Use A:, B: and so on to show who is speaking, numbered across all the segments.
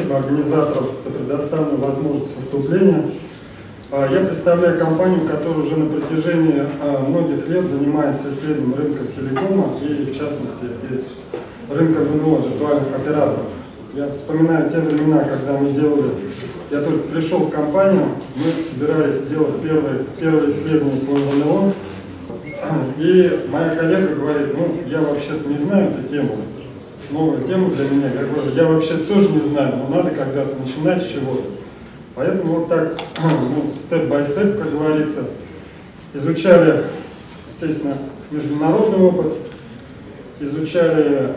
A: спасибо организаторам за предоставленную возможность выступления. А, я представляю компанию, которая уже на протяжении а, многих лет занимается исследованием рынка телекома и, в частности, рынка ВНО, виртуальных операторов. Я вспоминаю те времена, когда мы делали, я только пришел в компанию, мы собирались сделать первое, первое исследование по ВНО, и моя коллега говорит, ну, я вообще-то не знаю эту тему, новая тема для меня. Я говорю, я вообще тоже не знаю, но надо когда-то начинать с чего-то. Поэтому вот так, ну, степ-бай-степ, как говорится, изучали, естественно, международный опыт, изучали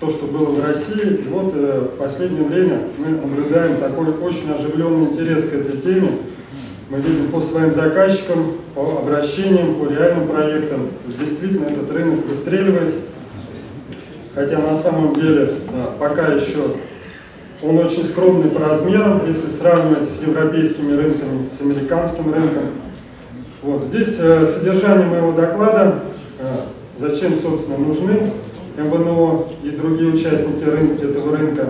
A: то, что было в России. И вот э, в последнее время мы наблюдаем такой очень оживленный интерес к этой теме. Мы видим по своим заказчикам, по обращениям, по реальным проектам. Действительно, этот рынок выстреливает. Хотя на самом деле пока еще он очень скромный по размерам, если сравнивать с европейскими рынками, с американским рынком. Вот здесь э, содержание моего доклада, э, зачем, собственно, нужны МВНО и другие участники рынка, этого рынка,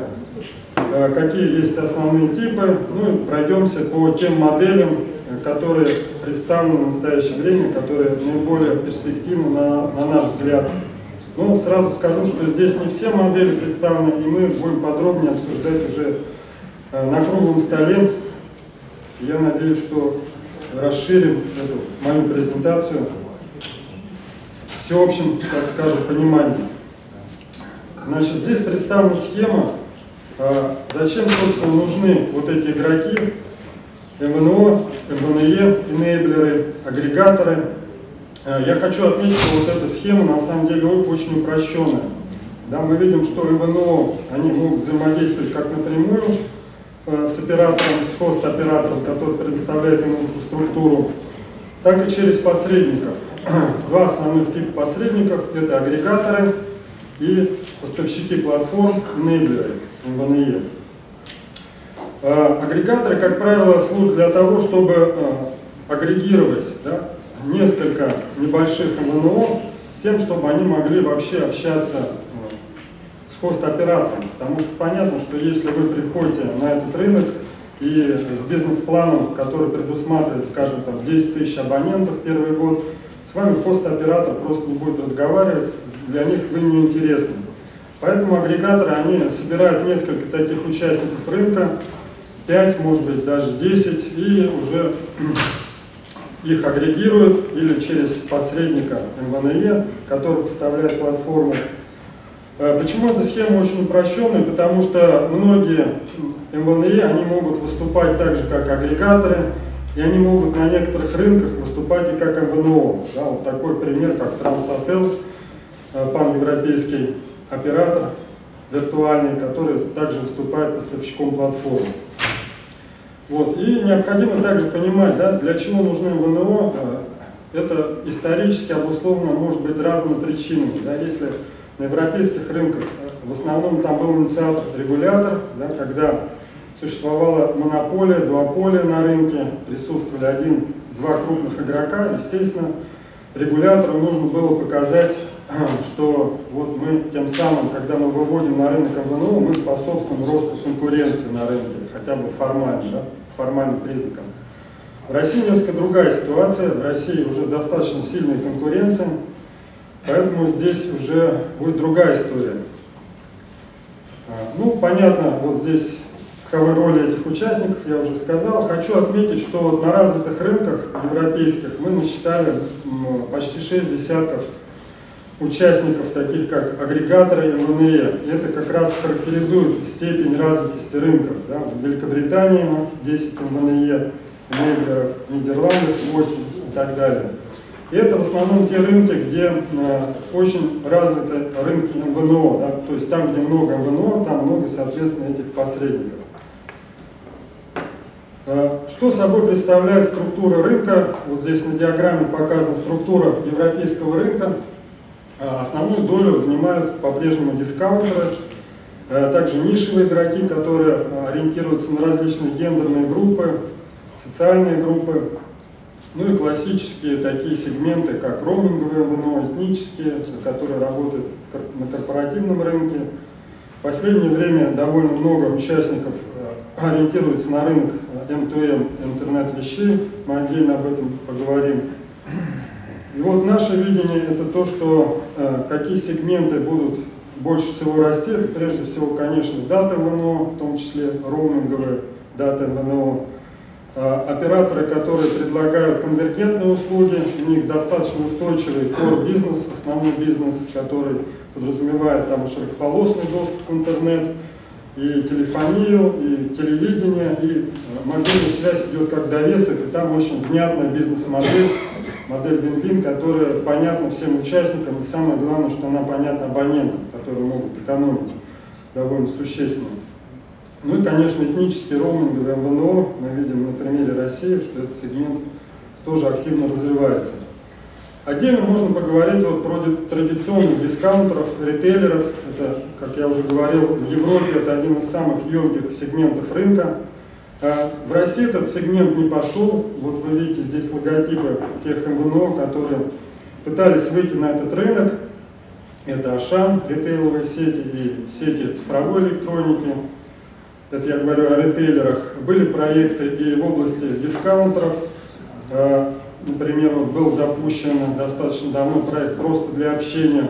A: э, какие есть основные типы, ну и пройдемся по тем моделям, которые представлены в настоящее время, которые наиболее перспективны на, на наш взгляд ну, сразу скажу, что здесь не все модели представлены, и мы будем подробнее обсуждать уже э, на круглом столе. Я надеюсь, что расширим эту мою презентацию всеобщим, так скажем, пониманием. Значит, здесь представлена схема, э, зачем, собственно, нужны вот эти игроки, МВНО, МВНЕ, энейблеры, агрегаторы, я хочу отметить, что вот эта схема на самом деле очень упрощенная. Да, мы видим, что ИВНО, они могут взаимодействовать как напрямую э, с оператором, с хост-оператором, который предоставляет им инфраструктуру, так и через посредников. Два основных типа посредников – это агрегаторы и поставщики платформ, enablerы, МВНЕ. Э, агрегаторы, как правило, служат для того, чтобы э, агрегировать да, несколько небольших МНО с тем, чтобы они могли вообще общаться с хост-оператором. Потому что понятно, что если вы приходите на этот рынок и с бизнес-планом, который предусматривает, скажем, там 10 тысяч абонентов первый год, с вами хост-оператор просто не будет разговаривать, для них вы не интересны. Поэтому агрегаторы, они собирают несколько таких участников рынка, 5, может быть, даже 10, и уже их агрегируют или через посредника МВНЕ, который поставляет платформу. Э, почему эта схема очень упрощенная? Потому что многие МВНЕ, они могут выступать так же, как агрегаторы, и они могут на некоторых рынках выступать и как МВНО. Да, вот такой пример, как Трансотел, э, паневропейский оператор виртуальный, который также выступает поставщиком платформы. Вот. И необходимо также понимать, да, для чего нужны ВНО. Это исторически обусловлено может быть разными причинами. Да, если на европейских рынках в основном там был инициатор регулятор, да, когда существовала монополия, дуополия на рынке, присутствовали один-два крупных игрока, естественно, регулятору нужно было показать, что вот мы тем самым, когда мы выводим на рынок МВНО, мы способствуем росту конкуренции на рынке, хотя бы формально, да, формальным признакам. В России несколько другая ситуация, в России уже достаточно сильная конкуренция, поэтому здесь уже будет другая история. А, ну, понятно, вот здесь каковы роли этих участников, я уже сказал. Хочу отметить, что на развитых рынках европейских мы насчитали почти 6 десятков участников, таких как агрегаторы. И это как раз характеризует степень развитости рынков. Да? В Великобритании 10 МНЕ, Нейберов, в Нидерландах 8 и так далее. Это в основном те рынки, где э, очень развиты рынки МВНО, да? то есть там, где много МВНО, там много, соответственно, этих посредников. Э, что собой представляет структура рынка? Вот здесь на диаграмме показана структура европейского рынка. Э, основную долю занимают по-прежнему дискаунтеры, э, также нишевые игроки, которые э, ориентируются на различные гендерные группы, социальные группы, ну и классические такие сегменты, как роуминговые МВНО, этнические, которые работают на корпоративном рынке. последнее время довольно много участников ориентируется на рынок M2M, интернет вещей, мы отдельно об этом поговорим. И вот наше видение это то, что э, какие сегменты будут больше всего расти, прежде всего, конечно, дата ВНО, в том числе роуминговые даты ВНО, э, операторы, которые предлагают конвергентные услуги, у них достаточно устойчивый core бизнес, основной бизнес, который подразумевает там широкополосный доступ к интернету, и телефонию, и телевидение, и э, мобильная связь идет как довесок, и там очень внятная бизнес-модель, модель вин-вин, которая понятна всем участникам, и самое главное, что она понятна абонентам, которые могут экономить довольно существенно. Ну и, конечно, этнический роуминг в МВНО, мы видим на примере России, что этот сегмент тоже активно развивается. Отдельно можно поговорить вот про традиционных дискаунтеров, ритейлеров. Это, как я уже говорил, в Европе это один из самых емких сегментов рынка. А в России этот сегмент не пошел. Вот вы видите здесь логотипы тех МВНО, которые пытались выйти на этот рынок. Это Ашан, ритейловые сети и сети цифровой электроники. Это я говорю о ритейлерах. Были проекты и в области дискаунтеров. А например, вот был запущен достаточно давно проект просто для общения.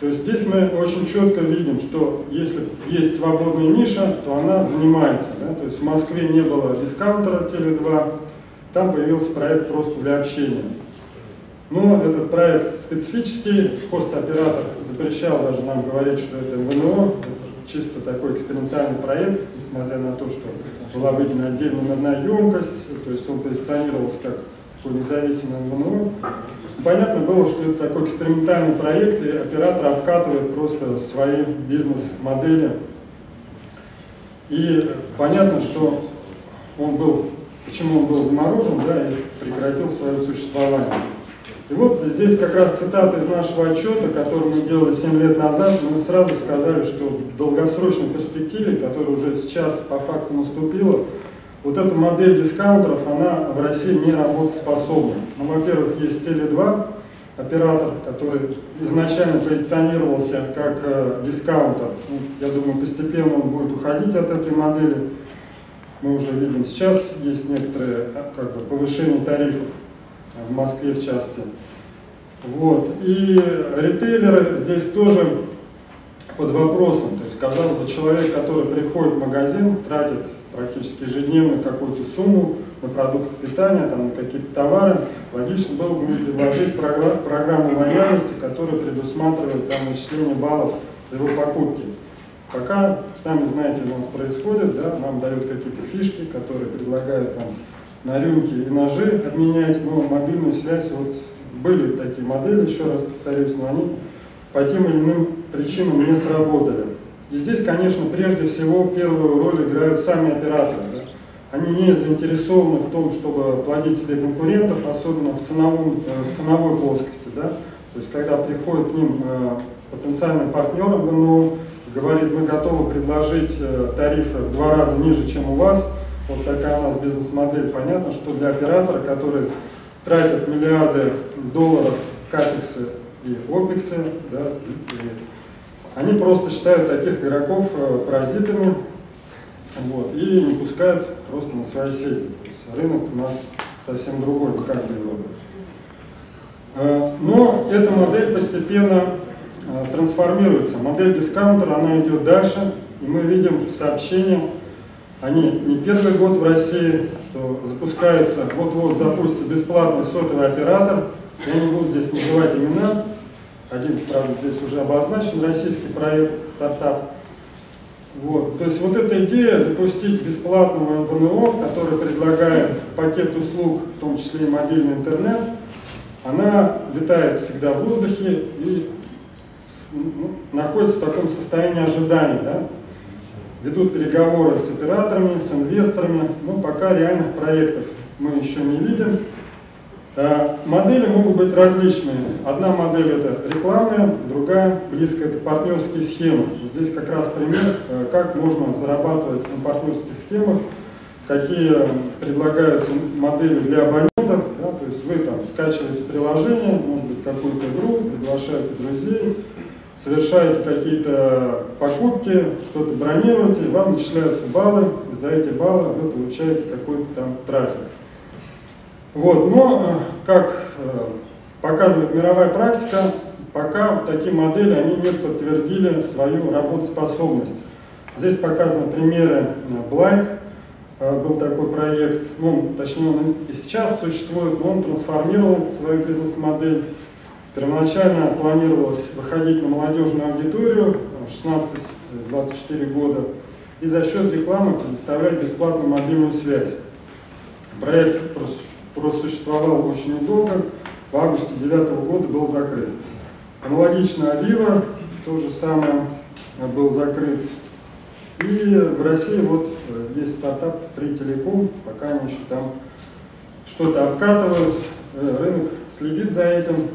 A: То есть здесь мы очень четко видим, что если есть свободная ниша, то она занимается. Да? То есть в Москве не было дискаунтера Теле2, там появился проект просто для общения. Но этот проект специфический, хост-оператор запрещал даже нам говорить, что это МВНО, это чисто такой экспериментальный проект, несмотря на то, что была выделена отдельная номерная емкость, то есть он позиционировался как по независимому МНУ. Понятно было, что это такой экспериментальный проект, и оператор обкатывает просто свои бизнес-модели. И понятно, что он был, почему он был заморожен, да, и прекратил свое существование. И вот здесь как раз цитата из нашего отчета, который мы делали 7 лет назад, мы сразу сказали, что в долгосрочной перспективе, которая уже сейчас по факту наступила, вот эта модель дискаунтеров, она в России не работоспособна. Ну, во-первых, есть Теле2, оператор, который изначально позиционировался как э, дискаунтер. Ну, я думаю, постепенно он будет уходить от этой модели. Мы уже видим сейчас, есть некоторые как бы, повышения тарифов в Москве в части. Вот. И ритейлеры здесь тоже под вопросом. То есть, казалось бы, человек, который приходит в магазин, тратит практически ежедневно какую-то сумму на продукты питания, там, на какие-то товары, логично было бы предложить программу лояльности, которая предусматривает там, начисление баллов за его покупки. Пока, сами знаете, у нас происходит, да, нам дают какие-то фишки, которые предлагают там, на рынке и ножи обменять, но мобильную связь, вот были такие модели, еще раз повторюсь, но они по тем или иным причинам не сработали. И здесь, конечно, прежде всего первую роль играют сами операторы. Да? Они не заинтересованы в том, чтобы плодить себе конкурентов, особенно в, ценовом, э, в ценовой плоскости. Да? То есть, когда приходит к ним э, потенциальный партнер МНО, говорит, мы готовы предложить э, тарифы в два раза ниже, чем у вас, вот такая у нас бизнес-модель. Понятно, что для оператора, который тратит миллиарды долларов капексы и опексы, да, и они просто считают таких игроков э, паразитами вот, и не пускают просто на свои сети. Рынок у нас совсем другой, как бы э, Но эта модель постепенно э, трансформируется. Модель дискаунтера, она идет дальше, и мы видим сообщения, они не первый год в России, что запускается, вот-вот запустится бесплатный сотовый оператор, я не буду здесь называть имена, один, правда, здесь уже обозначен, российский проект, стартап. Вот. То есть вот эта идея запустить бесплатного МВНО, который предлагает пакет услуг, в том числе и мобильный интернет, она летает всегда в воздухе и ну, находится в таком состоянии ожидания. Да? Ведут переговоры с операторами, с инвесторами, но пока реальных проектов мы еще не видим. Э, модели могут быть различные. Одна модель это рекламная, другая близкая это партнерские схемы. Здесь как раз пример, э, как можно зарабатывать на партнерских схемах, какие предлагаются модели для абонентов. Да, то есть вы там скачиваете приложение, может быть какую-то игру, приглашаете друзей, совершаете какие-то покупки, что-то бронируете, вам начисляются баллы, за эти баллы вы получаете какой-то там трафик. Вот, но, э, как э, показывает мировая практика, пока такие модели, они не подтвердили свою работоспособность. Здесь показаны примеры Black, э, был такой проект, ну, точнее он и сейчас существует, но он трансформировал свою бизнес-модель. Первоначально планировалось выходить на молодежную аудиторию 16-24 года и за счет рекламы предоставлять бесплатную мобильную связь. Проект просуществовал очень недолго, в августе 2009 года был закрыт. Аналогично Авива, то же самое был закрыт. И в России вот э, есть стартап Free Telecom, пока они еще там что-то обкатывают, э, рынок следит за этим.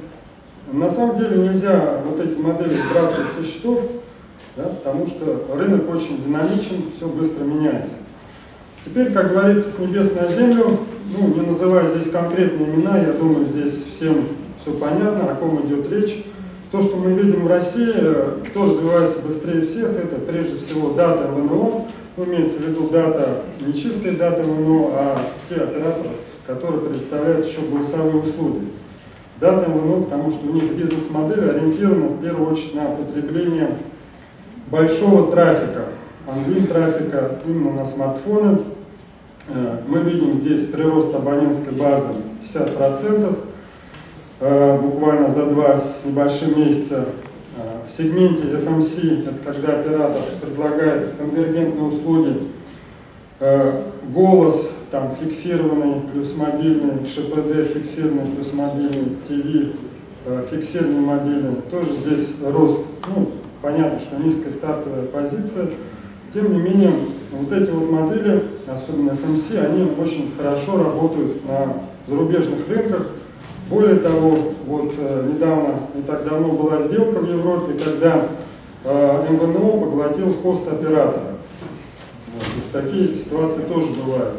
A: На самом деле нельзя вот эти модели сбрасывать со счетов, да, потому что рынок очень динамичен, все быстро меняется. Теперь, как говорится, с небес на землю, ну, не называя здесь конкретные имена, я думаю, здесь всем все понятно, о ком идет речь. То, что мы видим в России, кто развивается быстрее всех, это прежде всего дата МНО, ну, имеется в виду дата, не чистые даты МНО, а те операторы, которые предоставляют еще голосовые услуги. Дата МНО, потому что у них бизнес-модель ориентирована в первую очередь на потребление большого трафика, онлайн трафика именно на смартфоны. Э, мы видим здесь прирост абонентской базы 50%, э, буквально за два с небольшим месяца. Э, в сегменте FMC, это когда оператор предлагает конвергентные услуги, голос там фиксированный плюс мобильный, ШПД фиксированный плюс мобильный, ТВ фиксированный мобильный, тоже здесь рост, ну, понятно, что низкая стартовая позиция, тем не менее, вот эти вот модели, особенно FMC, они очень хорошо работают на зарубежных рынках. Более того, вот э, недавно, не так давно была сделка в Европе, когда э, МВНО поглотил хост оператора. Вот, то есть такие ситуации тоже бывают.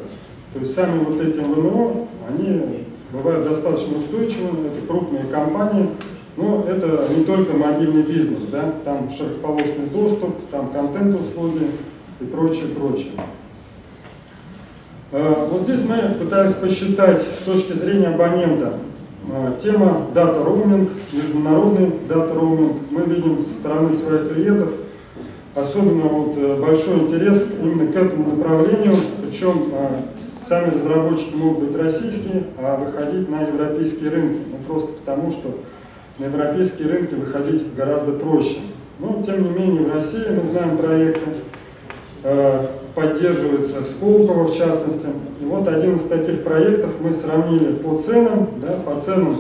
A: То есть сами вот эти МВНО, они бывают достаточно устойчивыми, это крупные компании, но это не только мобильный бизнес, да, там широкополосный доступ, там контент-услуги и прочее, прочее. Э, вот здесь мы пытались посчитать с точки зрения абонента э, тема дата роуминг, международный дата роуминг. Мы видим со стороны своих клиентов особенно вот э, большой интерес именно к этому направлению, причем сами разработчики могут быть российские, а выходить на европейские рынки, ну, просто потому что на европейские рынки выходить гораздо проще. Но, тем не менее, в России мы знаем проекты, поддерживается Сколково в частности. И вот один из таких проектов мы сравнили по ценам. Да, по ценам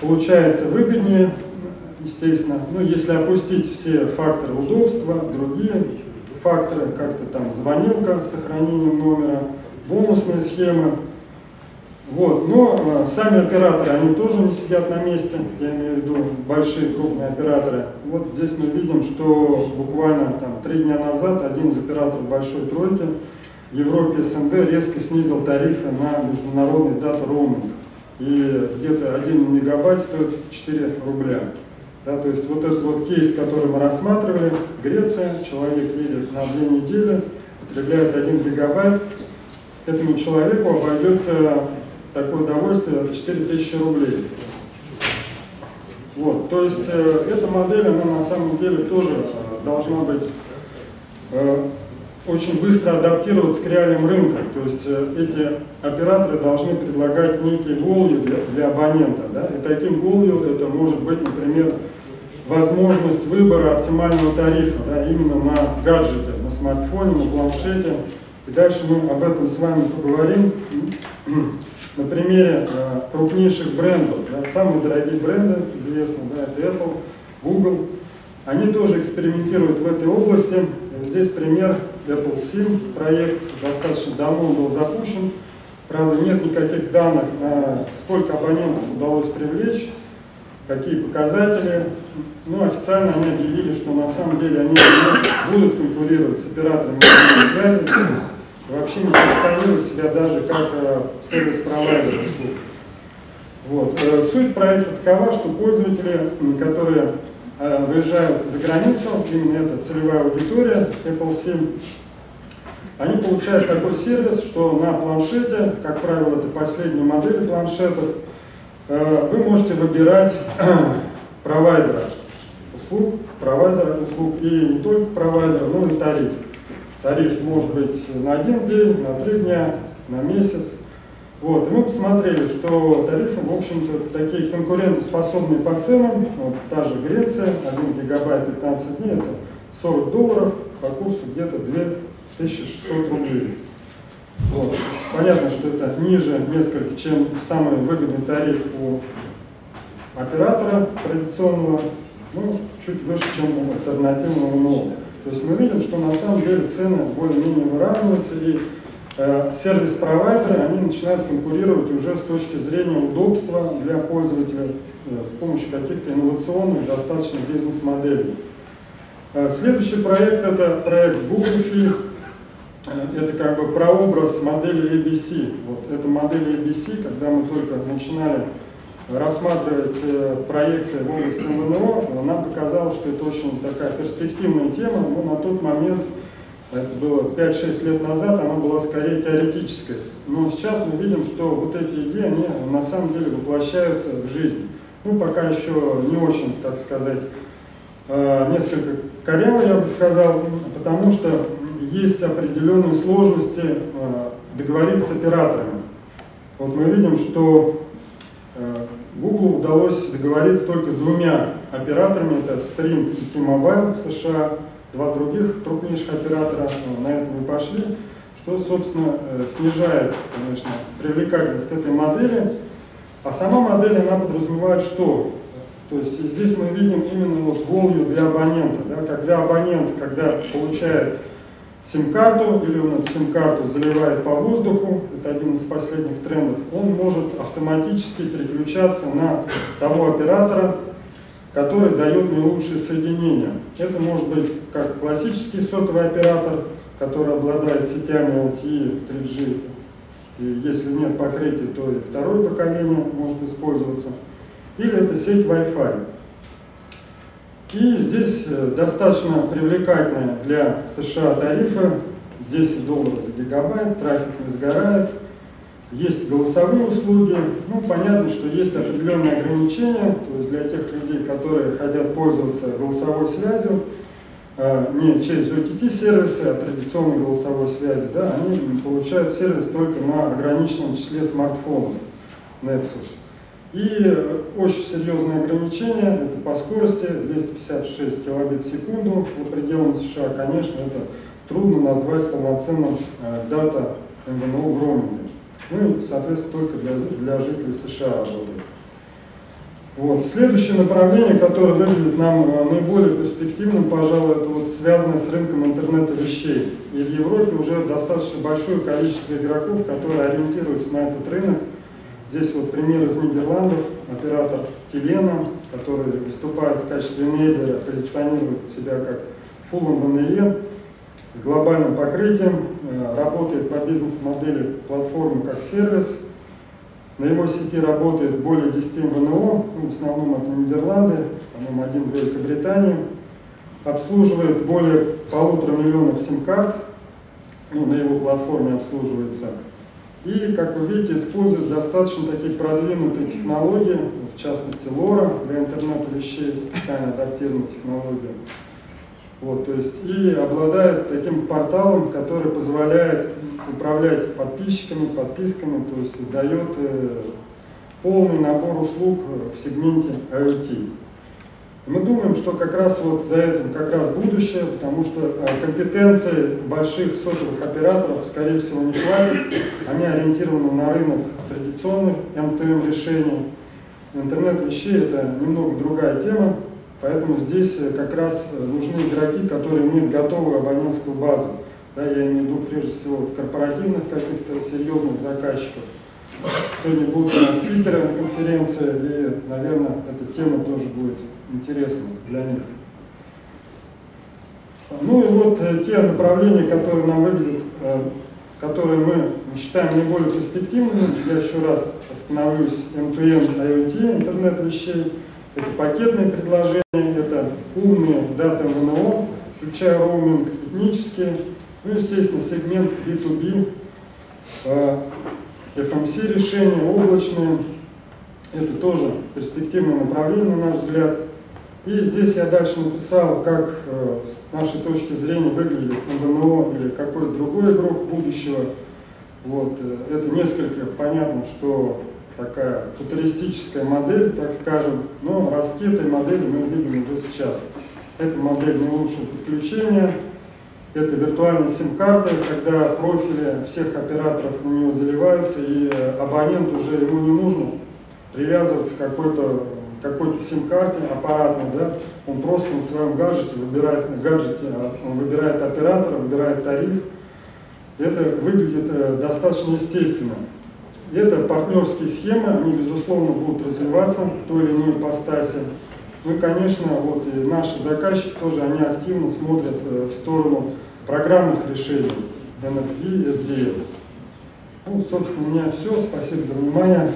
A: получается выгоднее, естественно, ну, если опустить все факторы удобства, другие факторы, как-то там звонилка с сохранением номера, бонусные схемы, вот. Но э, сами операторы, они тоже не сидят на месте, я имею в виду большие крупные операторы. Вот здесь мы видим, что буквально там три дня назад один из операторов большой тройки в Европе СНГ резко снизил тарифы на международный дата роуминг. И где-то 1 мегабайт стоит 4 рубля. Да, то есть вот этот вот кейс, который мы рассматривали, Греция, человек едет на две недели, потребляет 1 гигабайт, этому человеку обойдется такое удовольствие в 4000 рублей. Вот, то есть э, эта модель, она на самом деле тоже э, должна быть э, очень быстро адаптироваться к реалиям рынка. То есть э, эти операторы должны предлагать некий value для, для абонента. Да? И таким value это может быть, например, возможность выбора оптимального тарифа да, именно на гаджете, на смартфоне, на планшете. И дальше мы об этом с вами поговорим на примере э, крупнейших брендов, да, самые дорогие бренды, известны, да, это Apple, Google, они тоже экспериментируют в этой области. Здесь пример Apple SIM проект, достаточно давно был запущен. Правда, нет никаких данных, на сколько абонентов удалось привлечь, какие показатели. Ну, официально они объявили, что на самом деле они будут конкурировать с операторами связи, вообще не позиционирует себя даже как э, сервис-провайдер услуг. Вот. Э, суть проекта такова, что пользователи, которые э, выезжают за границу, именно это целевая аудитория Apple SIM, они получают такой сервис, что на планшете, как правило, это последние модели планшетов, вы можете выбирать провайдера услуг, провайдера услуг и не только провайдера, но и тариф. Тариф может быть на один день, на три дня, на месяц. Вот, и мы посмотрели, что тарифы, в общем-то, такие конкурентоспособные по ценам. Вот, та же Греция, 1 гигабайт 15 дней, это 40 долларов, по курсу где-то 2600 рублей. Вот. Понятно, что это ниже несколько, чем самый выгодный тариф у оператора традиционного, ну, чуть выше, чем у альтернативного нового. То есть мы видим, что на самом деле цены более-менее выравниваются, и э, сервис-провайдеры, они начинают конкурировать уже с точки зрения удобства для пользователя э, с помощью каких-то инновационных достаточно бизнес-моделей. Э, следующий проект – это проект Google Fi. Э, это как бы прообраз модели ABC. Вот эта модель ABC, когда мы только начинали рассматривать проекты в области МВНО, нам показалось, что это очень такая перспективная тема, но на тот момент, это было 5-6 лет назад, она была скорее теоретической. Но сейчас мы видим, что вот эти идеи, они на самом деле воплощаются в жизнь. Ну, пока еще не очень, так сказать, э, несколько коряво, я бы сказал, потому что есть определенные сложности э, договориться с операторами. Вот мы видим, что Google удалось договориться только с двумя операторами, это Sprint и T-Mobile в США, два других крупнейших оператора на это не пошли, что, собственно, э, снижает, конечно, привлекательность этой модели. А сама модель, она подразумевает что? То есть здесь мы видим именно вот value для абонента, да, когда абонент, когда получает сим-карту, или он эту сим-карту заливает по воздуху, это один из последних трендов, он может автоматически переключаться на того оператора, который дает наилучшее соединение. Это может быть как классический сотовый оператор, который обладает сетями LTE, 3G, и если нет покрытия, то и второе поколение может использоваться. Или это сеть Wi-Fi. И здесь э, достаточно привлекательные для США тарифы, 10 долларов за гигабайт, трафик не сгорает, есть голосовые услуги, ну понятно, что есть определенные ограничения, то есть для тех людей, которые хотят пользоваться голосовой связью, э, не через OTT-сервисы, а традиционной голосовой связи, да, они получают сервис только на ограниченном числе смартфонов Nexus. И очень серьезные ограничения, это по скорости 256 килобит в секунду по пределам США, конечно, это трудно назвать полноценным э, дата МВНО в роуминге. Ну и, соответственно, только для, для жителей США работает. Вот. Следующее направление, которое выглядит нам э, наиболее перспективным, пожалуй, это вот связано с рынком интернета вещей. И в Европе уже достаточно большое количество игроков, которые ориентируются на этот рынок, Здесь вот пример из Нидерландов, оператор Телена, который выступает в качестве медиа, позиционирует себя как Full MVNE с глобальным покрытием, э, работает по бизнес-модели платформы как сервис. На его сети работает более 10 МВНО, ну, в основном это Нидерланды, по-моему, один в Великобритании. Обслуживает более полутора миллионов сим-карт, ну, на его платформе обслуживается и, как вы видите, используют достаточно такие продвинутые технологии, в частности LoRa для интернета вещей, специально адаптированная технология. Вот, то есть, и обладает таким порталом, который позволяет управлять подписчиками, подписками, то есть дает э, полный набор услуг в сегменте IoT. Мы думаем, что как раз вот за этим как раз будущее, потому что э, компетенции больших сотовых операторов, скорее всего, не хватит. Они ориентированы на рынок традиционных МТМ решений. Интернет вещей это немного другая тема, поэтому здесь э, как раз нужны игроки, которые имеют готовую абонентскую базу. Да, я имею в виду прежде всего корпоративных каких-то серьезных заказчиков. Сегодня будут у нас спикеры на конференции, и, наверное, эта тема тоже будет интересно для них. Ну и вот э, те направления, которые нам выглядят, э, которые мы считаем наиболее перспективными, я еще раз остановлюсь, M2M IoT, интернет вещей, Это пакетные предложения, это умные даты МНО, включая роуминг, этнические, ну, естественно, сегмент B2B, э, FMC решения, облачные. Это тоже перспективное направление, на наш взгляд. И здесь я дальше написал, как э, с нашей точки зрения выглядит МВНО или какой-то другой игрок будущего. Вот, э, это несколько понятно, что такая футуристическая модель, так скажем, но ростки этой модели мы видим уже сейчас. Это модель наилучшего подключения, это виртуальная сим-карта, когда профили всех операторов на нее заливаются, и абонент уже ему не нужно привязываться к какой-то какой сим-карте аппаратной, да, он просто на своем гаджете выбирает, гаджете а, он выбирает оператора, выбирает тариф. Это выглядит э, достаточно естественно. Это партнерские схемы, они, безусловно, будут развиваться в той или иной ипостаси. Ну и, конечно, вот и наши заказчики тоже, они активно смотрят э, в сторону программных решений NFV, SDL. Ну, собственно, у меня все. Спасибо за внимание.